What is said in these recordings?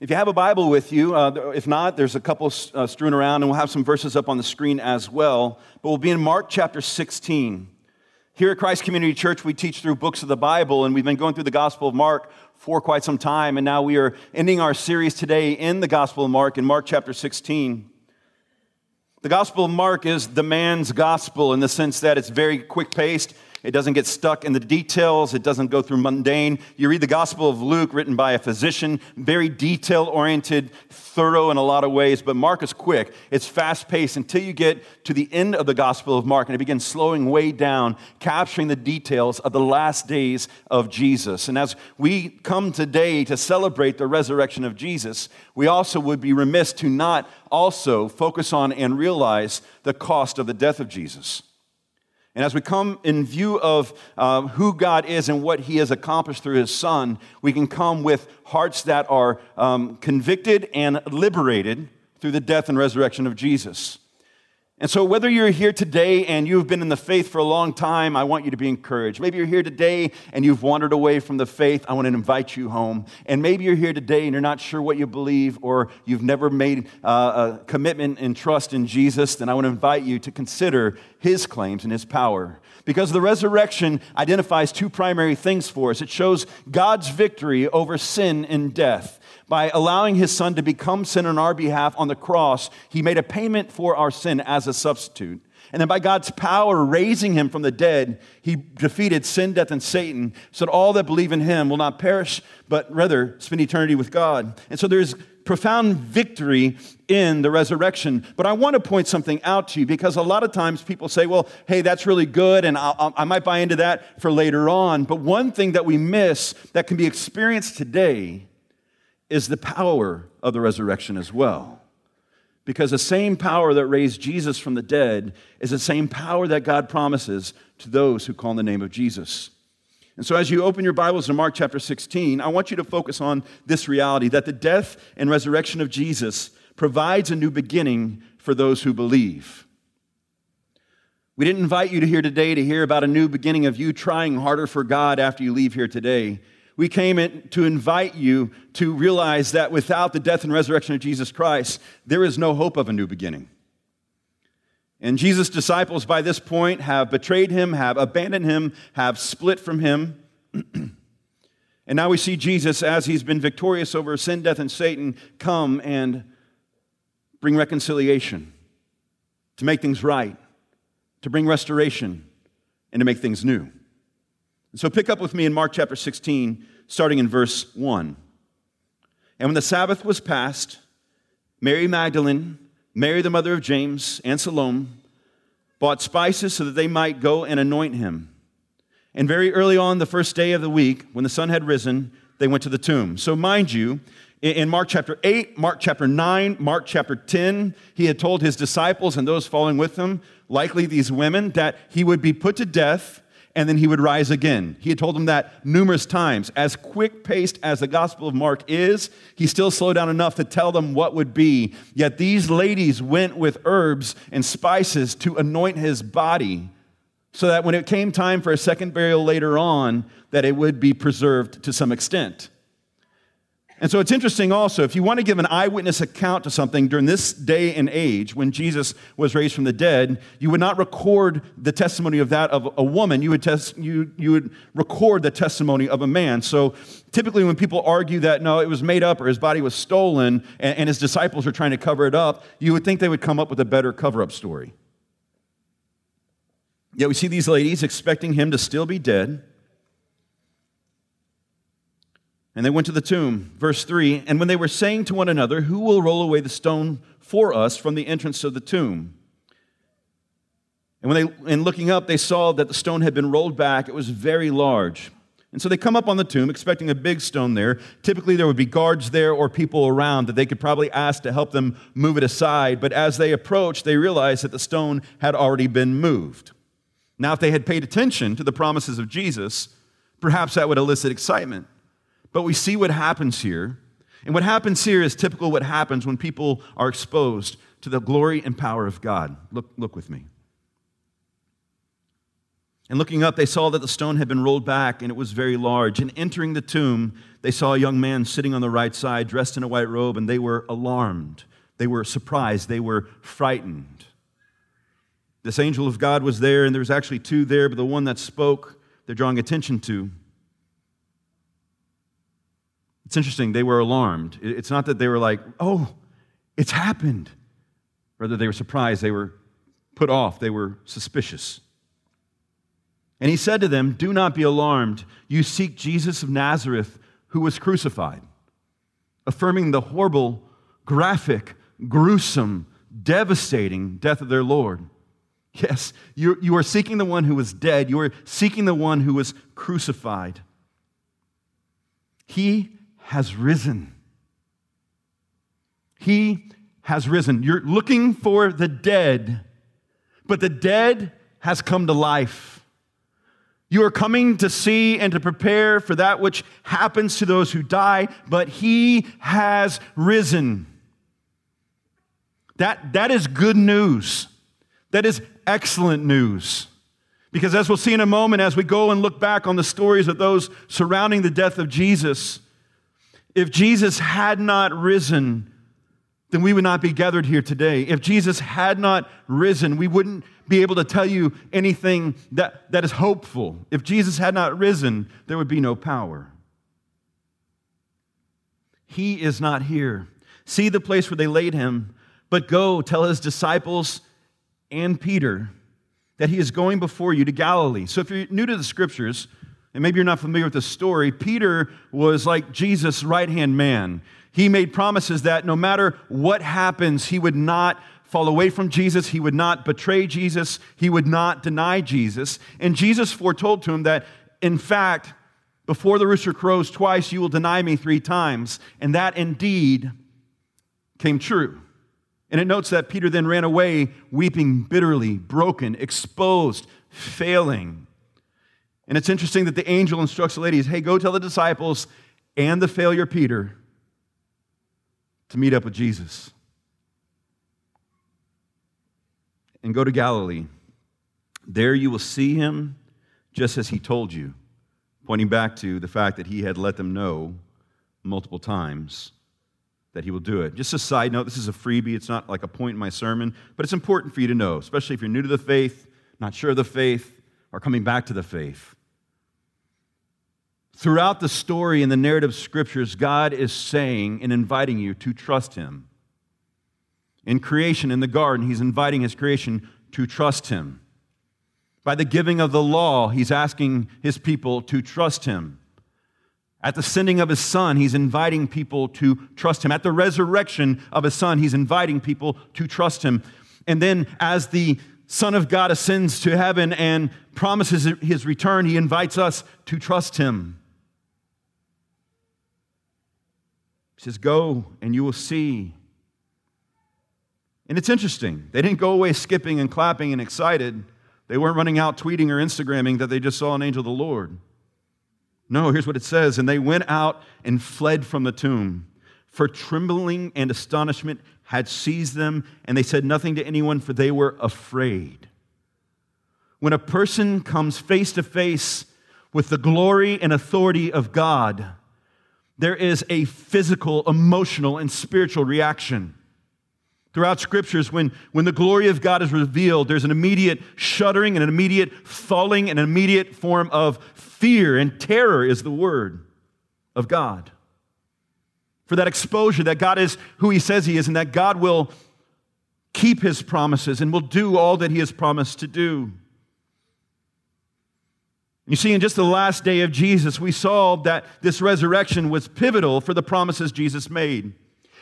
If you have a Bible with you, uh, if not, there's a couple uh, strewn around, and we'll have some verses up on the screen as well. But we'll be in Mark chapter 16. Here at Christ Community Church, we teach through books of the Bible, and we've been going through the Gospel of Mark for quite some time, and now we are ending our series today in the Gospel of Mark, in Mark chapter 16. The Gospel of Mark is the man's gospel in the sense that it's very quick paced. It doesn't get stuck in the details. It doesn't go through mundane. You read the Gospel of Luke, written by a physician, very detail oriented, thorough in a lot of ways, but Mark is quick. It's fast paced until you get to the end of the Gospel of Mark and it begins slowing way down, capturing the details of the last days of Jesus. And as we come today to celebrate the resurrection of Jesus, we also would be remiss to not also focus on and realize the cost of the death of Jesus. And as we come in view of uh, who God is and what He has accomplished through His Son, we can come with hearts that are um, convicted and liberated through the death and resurrection of Jesus. And so, whether you're here today and you've been in the faith for a long time, I want you to be encouraged. Maybe you're here today and you've wandered away from the faith. I want to invite you home. And maybe you're here today and you're not sure what you believe or you've never made uh, a commitment and trust in Jesus. Then I want to invite you to consider his claims and his power. Because the resurrection identifies two primary things for us it shows God's victory over sin and death by allowing his son to become sin on our behalf on the cross, he made a payment for our sin as a substitute. And then by God's power raising him from the dead, he defeated sin, death, and Satan, so that all that believe in him will not perish, but rather spend eternity with God. And so there's profound victory in the resurrection. But I want to point something out to you because a lot of times people say, well, hey, that's really good, and I'll, i might buy into that for later on. But one thing that we miss that can be experienced today is the power of the resurrection as well. Because the same power that raised Jesus from the dead is the same power that God promises to those who call on the name of Jesus. And so, as you open your Bibles to Mark chapter 16, I want you to focus on this reality that the death and resurrection of Jesus provides a new beginning for those who believe. We didn't invite you to here today to hear about a new beginning of you trying harder for God after you leave here today we came in to invite you to realize that without the death and resurrection of Jesus Christ, there is no hope of a new beginning. And Jesus' disciples by this point have betrayed him, have abandoned him, have split from him. and now we see Jesus, as he's been victorious over sin, death, and Satan, come and bring reconciliation, to make things right, to bring restoration, and to make things new. So pick up with me in Mark chapter 16, starting in verse 1. And when the Sabbath was past, Mary Magdalene, Mary the mother of James, and Salome bought spices so that they might go and anoint him. And very early on the first day of the week, when the sun had risen, they went to the tomb. So, mind you, in Mark chapter 8, Mark chapter 9, Mark chapter 10, he had told his disciples and those following with him, likely these women, that he would be put to death and then he would rise again. He had told them that numerous times. As quick paced as the Gospel of Mark is, he still slowed down enough to tell them what would be. Yet these ladies went with herbs and spices to anoint his body so that when it came time for a second burial later on, that it would be preserved to some extent. And so it's interesting also, if you want to give an eyewitness account to something during this day and age when Jesus was raised from the dead, you would not record the testimony of that of a woman. You would, tes- you, you would record the testimony of a man. So typically, when people argue that no, it was made up or his body was stolen and, and his disciples are trying to cover it up, you would think they would come up with a better cover up story. Yet we see these ladies expecting him to still be dead And they went to the tomb. Verse 3 And when they were saying to one another, Who will roll away the stone for us from the entrance of the tomb? And when they, in looking up, they saw that the stone had been rolled back. It was very large. And so they come up on the tomb expecting a big stone there. Typically, there would be guards there or people around that they could probably ask to help them move it aside. But as they approached, they realized that the stone had already been moved. Now, if they had paid attention to the promises of Jesus, perhaps that would elicit excitement. But we see what happens here. And what happens here is typical what happens when people are exposed to the glory and power of God. Look, look with me. And looking up, they saw that the stone had been rolled back and it was very large. And entering the tomb, they saw a young man sitting on the right side, dressed in a white robe, and they were alarmed. They were surprised. They were frightened. This angel of God was there, and there was actually two there, but the one that spoke, they're drawing attention to. It's interesting, they were alarmed. It's not that they were like, oh, it's happened. Rather, they were surprised. They were put off. They were suspicious. And he said to them, Do not be alarmed. You seek Jesus of Nazareth, who was crucified, affirming the horrible, graphic, gruesome, devastating death of their Lord. Yes, you, you are seeking the one who was dead. You are seeking the one who was crucified. He has risen. He has risen. You're looking for the dead, but the dead has come to life. You are coming to see and to prepare for that which happens to those who die, but he has risen. That, that is good news. That is excellent news. Because as we'll see in a moment, as we go and look back on the stories of those surrounding the death of Jesus, if Jesus had not risen, then we would not be gathered here today. If Jesus had not risen, we wouldn't be able to tell you anything that, that is hopeful. If Jesus had not risen, there would be no power. He is not here. See the place where they laid him, but go tell his disciples and Peter that he is going before you to Galilee. So if you're new to the scriptures, and maybe you're not familiar with the story, Peter was like Jesus' right hand man. He made promises that no matter what happens, he would not fall away from Jesus, he would not betray Jesus, he would not deny Jesus. And Jesus foretold to him that, in fact, before the rooster crows twice, you will deny me three times. And that indeed came true. And it notes that Peter then ran away, weeping bitterly, broken, exposed, failing. And it's interesting that the angel instructs the ladies hey, go tell the disciples and the failure Peter to meet up with Jesus and go to Galilee. There you will see him just as he told you, pointing back to the fact that he had let them know multiple times that he will do it. Just a side note this is a freebie, it's not like a point in my sermon, but it's important for you to know, especially if you're new to the faith, not sure of the faith, or coming back to the faith. Throughout the story in the narrative scriptures, God is saying and inviting you to trust Him. In creation, in the garden, He's inviting His creation to trust Him. By the giving of the law, He's asking His people to trust Him. At the sending of His Son, He's inviting people to trust Him. At the resurrection of His Son, He's inviting people to trust Him. And then, as the Son of God ascends to heaven and promises His return, He invites us to trust Him. He says, Go and you will see. And it's interesting. They didn't go away skipping and clapping and excited. They weren't running out tweeting or Instagramming that they just saw an angel of the Lord. No, here's what it says. And they went out and fled from the tomb, for trembling and astonishment had seized them, and they said nothing to anyone, for they were afraid. When a person comes face to face with the glory and authority of God, there is a physical, emotional, and spiritual reaction. Throughout scriptures, when, when the glory of God is revealed, there's an immediate shuddering and an immediate falling and an immediate form of fear and terror, is the word of God. For that exposure that God is who He says He is and that God will keep His promises and will do all that He has promised to do. You see, in just the last day of Jesus, we saw that this resurrection was pivotal for the promises Jesus made.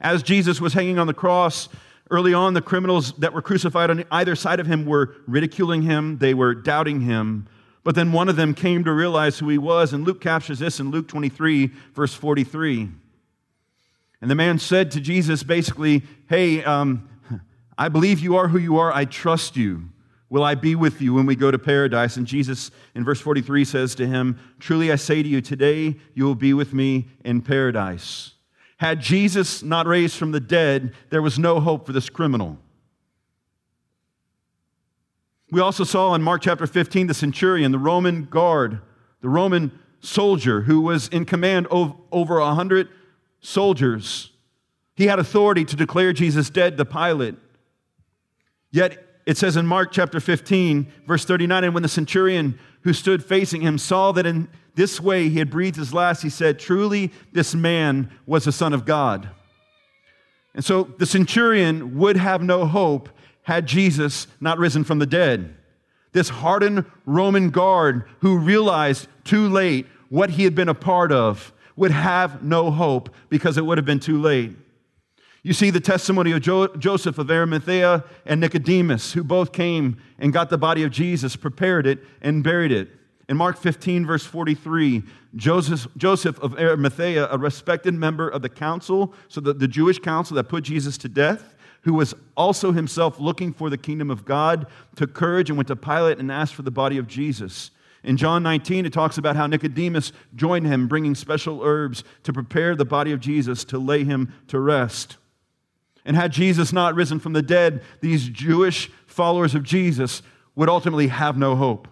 As Jesus was hanging on the cross, early on, the criminals that were crucified on either side of him were ridiculing him, they were doubting him. But then one of them came to realize who he was, and Luke captures this in Luke 23, verse 43. And the man said to Jesus, basically, Hey, um, I believe you are who you are, I trust you. Will I be with you when we go to paradise? And Jesus in verse 43 says to him, Truly I say to you, today you will be with me in paradise. Had Jesus not raised from the dead, there was no hope for this criminal. We also saw in Mark chapter 15 the centurion, the Roman guard, the Roman soldier who was in command of over a 100 soldiers. He had authority to declare Jesus dead to Pilate. Yet it says in Mark chapter 15, verse 39, and when the centurion who stood facing him saw that in this way he had breathed his last, he said, Truly, this man was the Son of God. And so the centurion would have no hope had Jesus not risen from the dead. This hardened Roman guard who realized too late what he had been a part of would have no hope because it would have been too late. You see the testimony of jo- Joseph of Arimathea and Nicodemus, who both came and got the body of Jesus, prepared it, and buried it. In Mark 15, verse 43, Joseph, Joseph of Arimathea, a respected member of the council, so the, the Jewish council that put Jesus to death, who was also himself looking for the kingdom of God, took courage and went to Pilate and asked for the body of Jesus. In John 19, it talks about how Nicodemus joined him, bringing special herbs to prepare the body of Jesus to lay him to rest. And had Jesus not risen from the dead, these Jewish followers of Jesus would ultimately have no hope.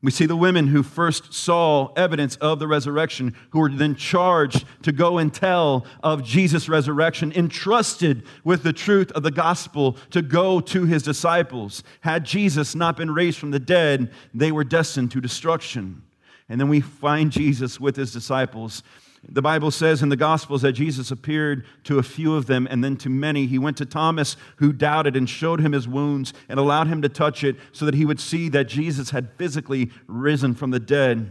We see the women who first saw evidence of the resurrection, who were then charged to go and tell of Jesus' resurrection, entrusted with the truth of the gospel to go to his disciples. Had Jesus not been raised from the dead, they were destined to destruction. And then we find Jesus with his disciples the Bible says in the Gospels that Jesus appeared to a few of them and then to many. He went to Thomas, who doubted, and showed him his wounds and allowed him to touch it so that he would see that Jesus had physically risen from the dead.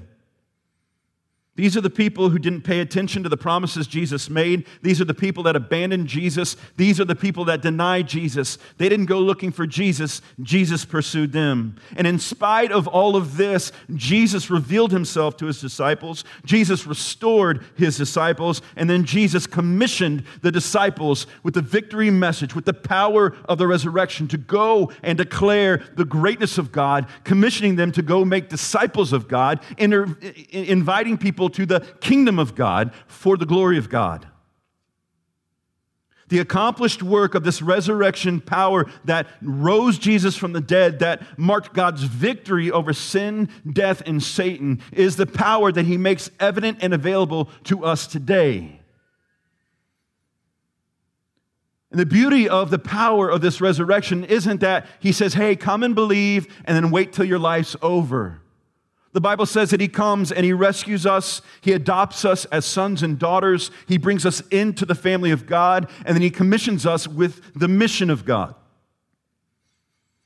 These are the people who didn't pay attention to the promises Jesus made. These are the people that abandoned Jesus. These are the people that denied Jesus. They didn't go looking for Jesus, Jesus pursued them. And in spite of all of this, Jesus revealed himself to his disciples. Jesus restored his disciples. And then Jesus commissioned the disciples with the victory message, with the power of the resurrection to go and declare the greatness of God, commissioning them to go make disciples of God, inviting people people to the kingdom of God for the glory of God. The accomplished work of this resurrection power that rose Jesus from the dead, that marked God's victory over sin, death, and Satan, is the power that he makes evident and available to us today. And the beauty of the power of this resurrection isn't that he says, hey, come and believe, and then wait till your life's over. The Bible says that He comes and He rescues us. He adopts us as sons and daughters. He brings us into the family of God, and then He commissions us with the mission of God.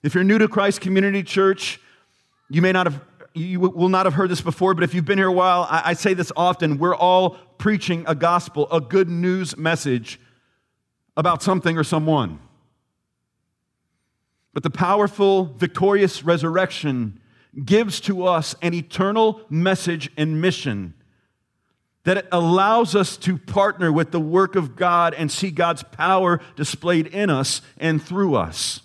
If you're new to Christ Community Church, you may not have, you will not have heard this before, but if you've been here a while, I, say this often. We're all preaching a gospel, a good news message about something or someone. But the powerful, victorious resurrection gives to us an eternal message and mission that allows us to partner with the work of God and see God's power displayed in us and through us.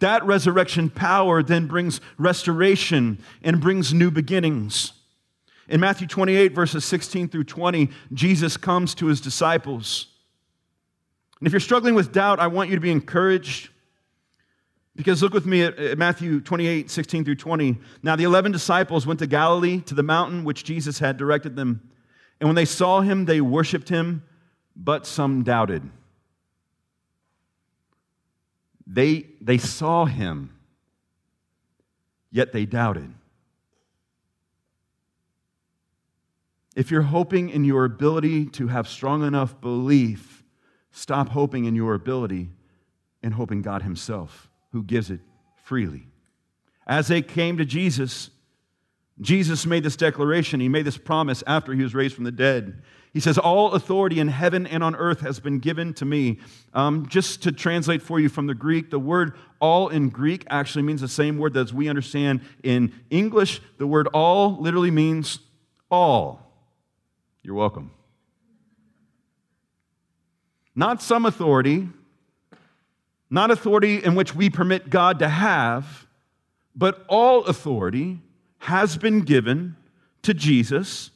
That resurrection power then brings restoration and brings new beginnings. In Matthew 28, verses 16 through 20, Jesus comes to his disciples. And if you're struggling with doubt, I want you to be encouraged because look with me at Matthew 28, 16 through 20. Now the 11 disciples went to Galilee to the mountain which Jesus had directed them. And when they saw him, they worshiped him, but some doubted. They, they saw him, yet they doubted. If you're hoping in your ability to have strong enough belief, stop hoping in your ability and hoping God Himself who gives it freely. As they came to Jesus, Jesus made this declaration. He made this promise after he was raised from the dead. He says, All authority in heaven and on earth has been given to me. Um, just to translate for you from the Greek, the word all in Greek actually means the same word as we understand in English. The word all literally means all. You're welcome. Not some authority, not authority in which we permit God to have, but all authority has been given to Jesus,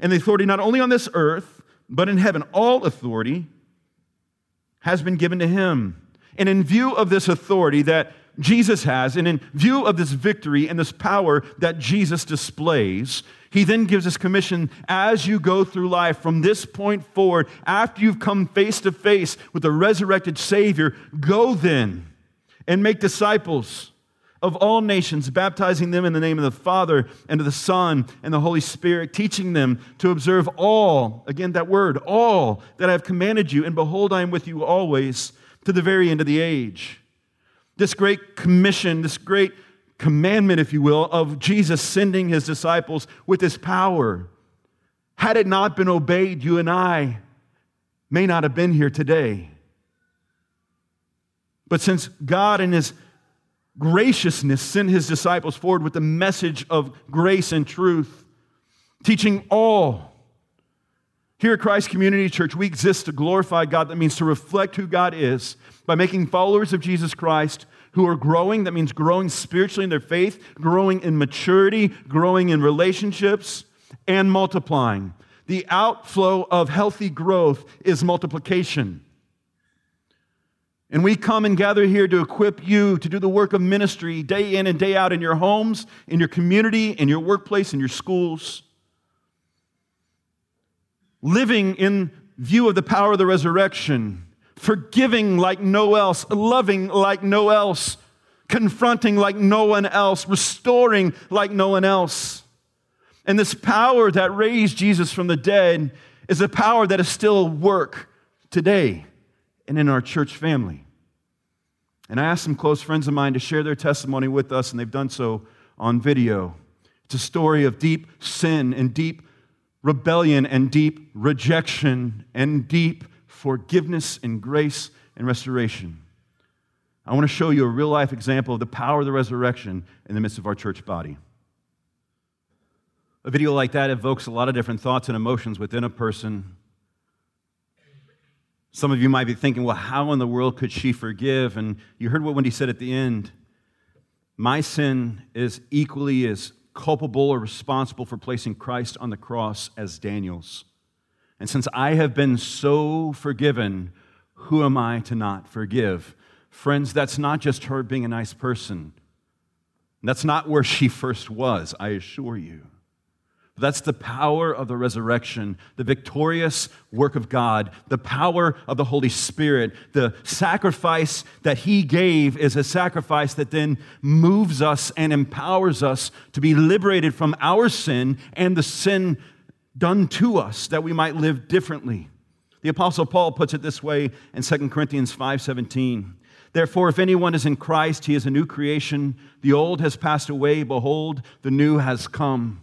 and the authority not only on this earth, but in heaven. All authority has been given to him. And in view of this authority that Jesus has, and in view of this victory and this power that Jesus displays, he then gives us commission as you go through life from this point forward, after you've come face to face with the resurrected Savior, go then and make disciples of all nations, baptizing them in the name of the Father and of the Son and the Holy Spirit, teaching them to observe all, again, that word, all that I have commanded you. And behold, I am with you always to the very end of the age. This great commission, this great commandment, if you will, of Jesus sending his disciples with his power. Had it not been obeyed, you and I may not have been here today. But since God in his graciousness sent his disciples forward with the message of grace and truth, teaching all. Here at Christ Community Church, we exist to glorify God. That means to reflect who God is by making followers of Jesus Christ who are growing. That means growing spiritually in their faith, growing in maturity, growing in relationships, and multiplying. The outflow of healthy growth is multiplication. And we come and gather here to equip you to do the work of ministry day in and day out in your homes, in your community, in your workplace, in your schools. Living in view of the power of the resurrection forgiving like no else, loving like no else, confronting like no one else, restoring like no one else. And this power that raised Jesus from the dead is a power that is still work today and in our church family. And I asked some close friends of mine to share their testimony with us, and they've done so on video. It's a story of deep sin and deep rebellion and deep rejection and deep forgiveness and grace and restoration. I want to show you a real life example of the power of the resurrection in the midst of our church body. A video like that evokes a lot of different thoughts and emotions within a person. Some of you might be thinking, well, how in the world could she forgive? And you heard what Wendy said at the end. My sin is equally as culpable or responsible for placing Christ on the cross as Daniel's. And since I have been so forgiven, who am I to not forgive? Friends, that's not just her being a nice person. That's not where she first was, I assure you. That's the power of the resurrection, the victorious work of God, the power of the Holy Spirit. The sacrifice that He gave is a sacrifice that then moves us and empowers us to be liberated from our sin and the sin done to us that we might live differently. The apostle Paul puts it this way in 2 Corinthians 5:17. Therefore if anyone is in Christ he is a new creation the old has passed away behold the new has come.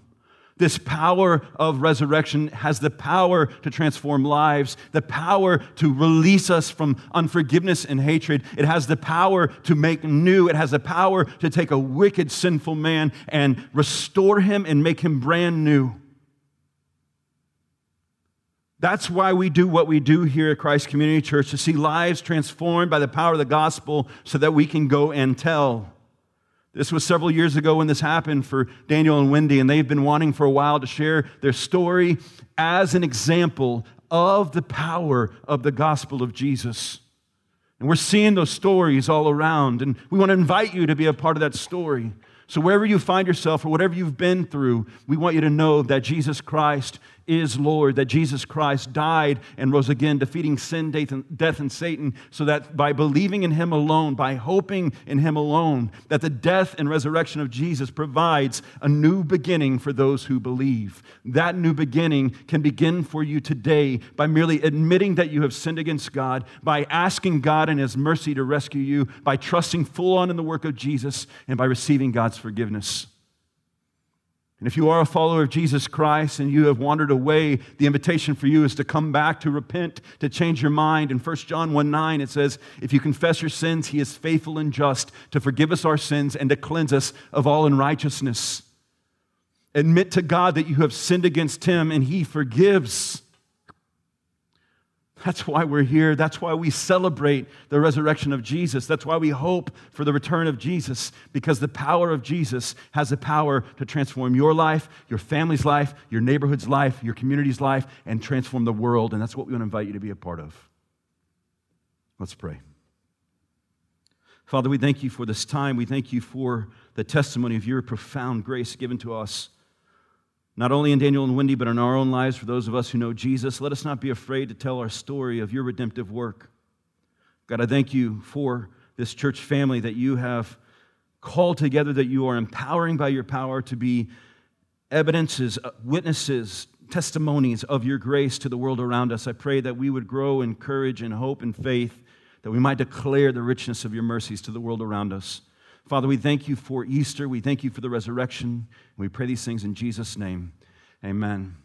This power of resurrection has the power to transform lives, the power to release us from unforgiveness and hatred. It has the power to make new. It has the power to take a wicked, sinful man and restore him and make him brand new. That's why we do what we do here at Christ Community Church to see lives transformed by the power of the gospel so that we can go and tell. This was several years ago when this happened for Daniel and Wendy, and they've been wanting for a while to share their story as an example of the power of the gospel of Jesus. And we're seeing those stories all around, and we want to invite you to be a part of that story. So, wherever you find yourself or whatever you've been through, we want you to know that Jesus Christ is Lord, that Jesus Christ died and rose again, defeating sin, death, and Satan, so that by believing in Him alone, by hoping in Him alone, that the death and resurrection of Jesus provides a new beginning for those who believe. That new beginning can begin for you today by merely admitting that you have sinned against God, by asking God in His mercy to rescue you, by trusting full on in the work of Jesus, and by receiving God's forgiveness. And if you are a follower of Jesus Christ and you have wandered away, the invitation for you is to come back, to repent, to change your mind. In 1 John 1 9, it says, If you confess your sins, he is faithful and just to forgive us our sins and to cleanse us of all unrighteousness. Admit to God that you have sinned against him and he forgives. That's why we're here. That's why we celebrate the resurrection of Jesus. That's why we hope for the return of Jesus, because the power of Jesus has the power to transform your life, your family's life, your neighborhood's life, your community's life, and transform the world. And that's what we want to invite you to be a part of. Let's pray. Father, we thank you for this time. We thank you for the testimony of your profound grace given to us, not only in Daniel and Wendy, but in our own lives for those of us who know Jesus. Let us not be afraid to tell our story of your redemptive work. God, I thank you for this church family that you have called together, that you are empowering by your power to be evidences, uh, witnesses, testimonies of your grace to the world around us. I pray that we would grow in courage and hope and faith that we might declare the richness of your mercies to the world around us. Father, we thank you for Easter. We thank you for the resurrection. We pray these things in Jesus' name. Amen.